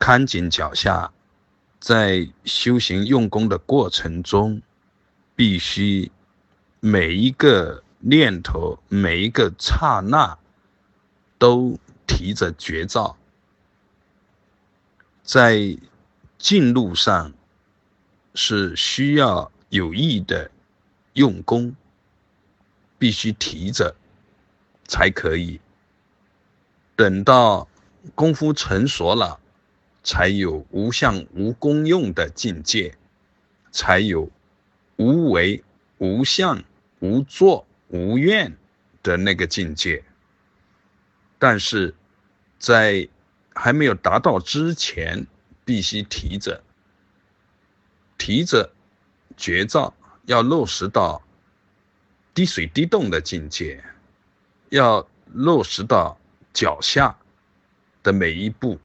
看紧脚下，在修行用功的过程中，必须每一个念头、每一个刹那都提着绝招，在进路上是需要有意的用功，必须提着才可以。等到功夫成熟了，才有无相无功用的境界，才有无为无相无作无愿的那个境界。但是，在还没有达到之前，必须提着提着绝招，要落实到滴水滴动的境界，要落实到。脚下的每一步，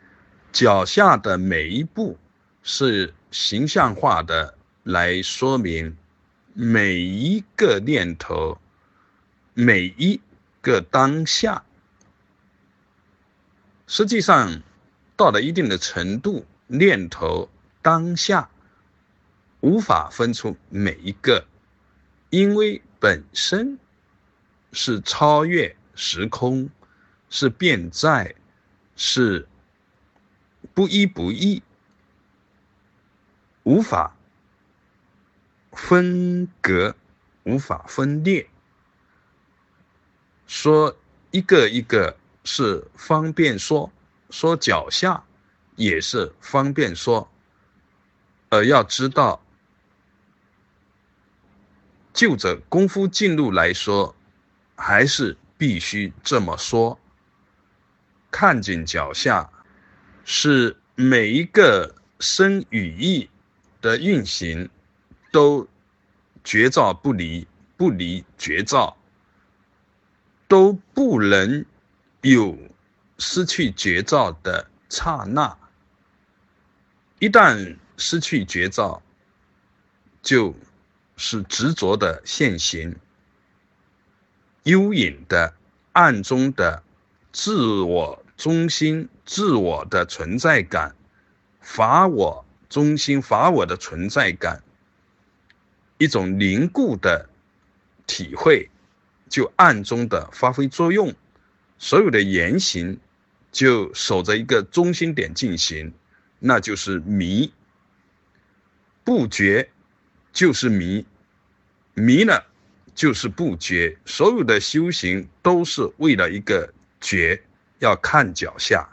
脚下的每一步是形象化的来说明每一个念头，每一个当下。实际上，到了一定的程度，念头当下无法分出每一个，因为本身是超越时空。是变在，是不一不异，无法分隔，无法分裂。说一个一个是方便说，说脚下也是方便说，而要知道，就着功夫进入来说，还是必须这么说。看见脚下，是每一个身与意的运行，都绝照不离，不离绝照，都不能有失去绝照的刹那。一旦失去绝照，就是执着的现行，幽隐的、暗中的自我。中心自我的存在感，法我中心法我的存在感，一种凝固的体会，就暗中的发挥作用，所有的言行就守着一个中心点进行，那就是迷，不觉就是迷，迷了就是不觉，所有的修行都是为了一个觉。要看脚下。